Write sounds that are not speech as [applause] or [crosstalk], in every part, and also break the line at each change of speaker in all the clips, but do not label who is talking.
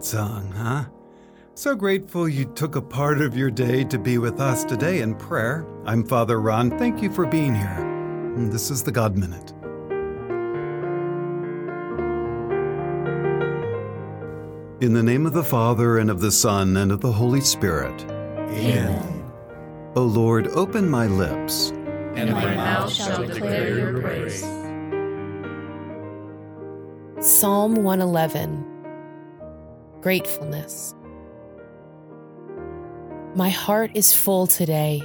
love that song, huh? So grateful you took a part of your day to be with us today in prayer. I'm Father Ron. Thank you for being here. Mm, this is the God Minute. In the name of the Father, and of the Son, and of the Holy Spirit.
Amen.
O Lord, open my lips,
And my mouth shall declare your praise.
Psalm 111 Gratefulness. My heart is full today.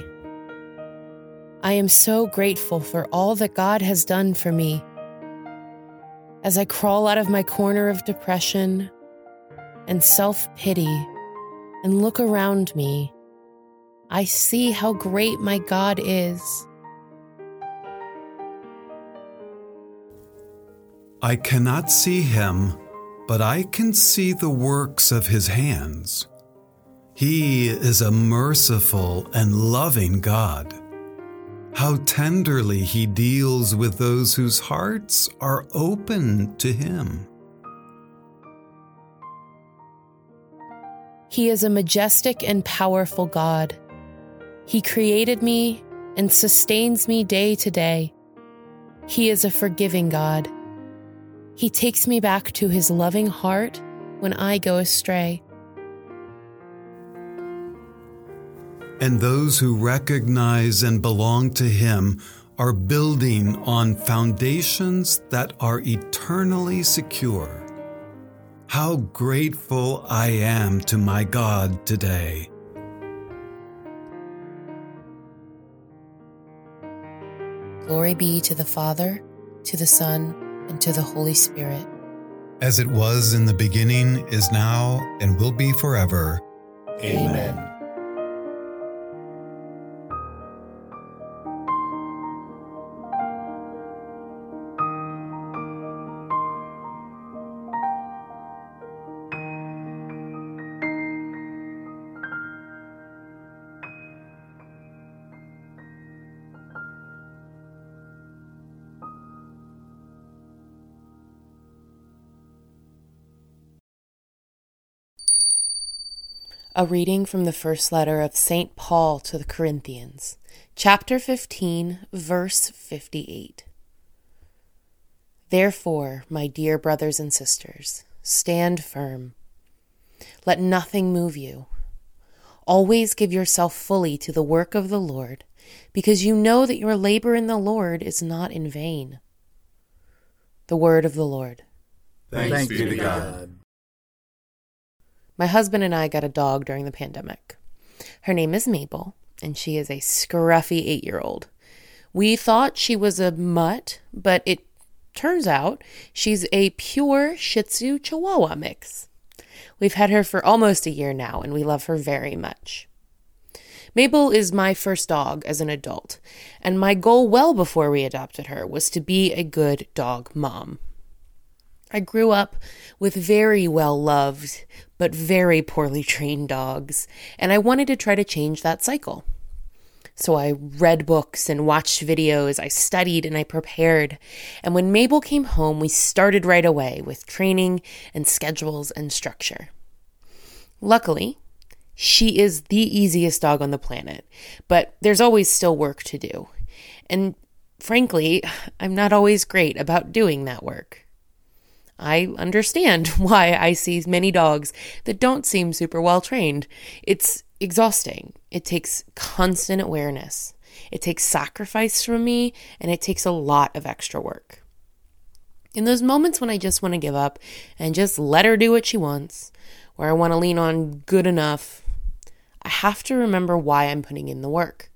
I am so grateful for all that God has done for me. As I crawl out of my corner of depression and self pity and look around me, I see how great my God is.
I cannot see him, but I can see the works of his hands. He is a merciful and loving God. How tenderly he deals with those whose hearts are open to him.
He is a majestic and powerful God. He created me and sustains me day to day. He is a forgiving God. He takes me back to his loving heart when I go astray.
And those who recognize and belong to him are building on foundations that are eternally secure. How grateful I am to my God today.
Glory be to the Father, to the Son, and to the Holy Spirit.
As it was in the beginning, is now, and will be forever.
Amen.
A reading from the first letter of St. Paul to the Corinthians, chapter 15, verse 58. Therefore, my dear brothers and sisters, stand firm. Let nothing move you. Always give yourself fully to the work of the Lord, because you know that your labor in the Lord is not in vain. The word of the Lord.
Thanks, be to God.
My husband and I got a dog during the pandemic. Her name is Mabel, and she is a scruffy eight year old. We thought she was a mutt, but it turns out she's a pure Shih Tzu Chihuahua mix. We've had her for almost a year now, and we love her very much. Mabel is my first dog as an adult, and my goal well before we adopted her was to be a good dog mom. I grew up with very well loved, but very poorly trained dogs, and I wanted to try to change that cycle. So I read books and watched videos, I studied and I prepared. And when Mabel came home, we started right away with training and schedules and structure. Luckily, she is the easiest dog on the planet, but there's always still work to do. And frankly, [sighs] I'm not always great about doing that work. I understand [laughs] why I see many dogs that don't seem super well trained. It's exhausting. It takes constant awareness. It takes sacrifice from me, and it takes a lot of extra work. In those moments when I just want to give up and just let her do what she wants, where I want to lean on good enough, I have to remember why I'm putting in the work.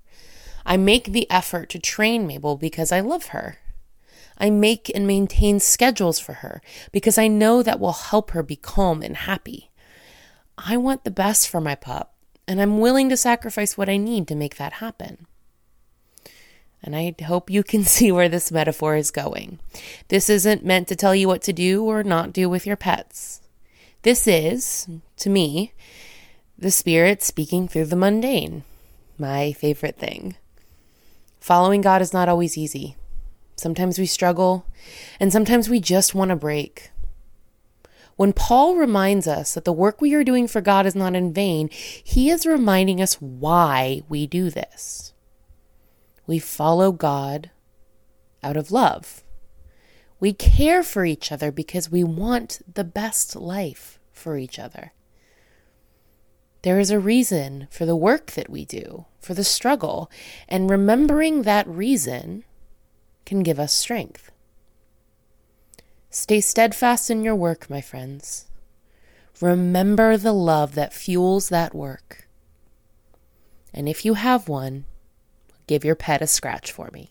I make the effort to train Mabel because I love her. I make and maintain schedules for her because I know that will help her be calm and happy. I want the best for my pup, and I'm willing to sacrifice what I need to make that happen. And I hope you can [laughs] see where this metaphor is going. This isn't meant to tell you what to do or not do with your pets. This is, to me, the Spirit speaking through the mundane, my favorite thing. Following God is not always easy. Sometimes we struggle, and sometimes we just want to break. When Paul reminds us that the work we are doing for God is not in vain, he is reminding us why we do this. We follow God out of love. We care for each other because we want the best life for each other. There is a reason for the work that we do, for the struggle, and remembering that reason can give us strength. Stay steadfast in your work, my friends. Remember the love that fuels that work. And if you have one, give your pet a scratch for me.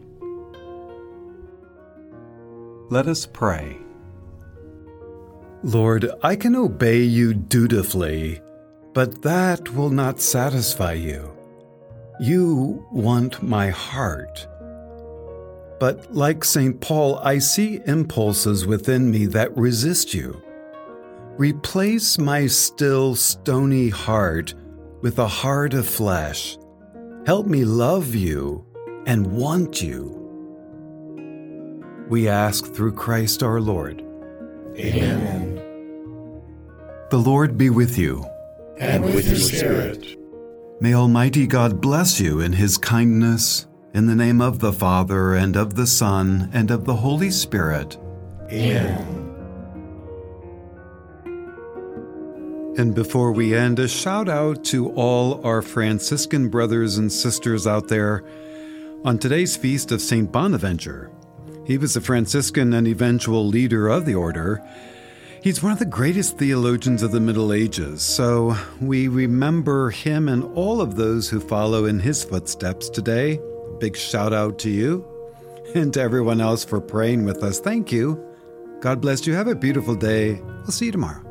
Let us pray. Lord, I can obey you dutifully, but that will not satisfy you. You want my heart. But like St. Paul, I see impulses within me that resist you. Replace my still, stony heart with a heart of flesh. Help me love you and want you. We ask through Christ our Lord.
Amen.
The Lord be with you.
And with your spirit.
May Almighty God bless you in his kindness, in the name of the Father, and of the Son, and of the Holy Spirit.
Amen.
And before we end, a shout out to all our Franciscan brothers and sisters out there on today's feast of St. Bonaventure. He was a Franciscan and eventual leader of the order. He's one of the greatest theologians of the Middle Ages, so we remember him and all of those who follow in his footsteps today. Big shout out to you and to everyone else for praying with us. Thank you. God bless you. Have a beautiful day. We'll see you tomorrow.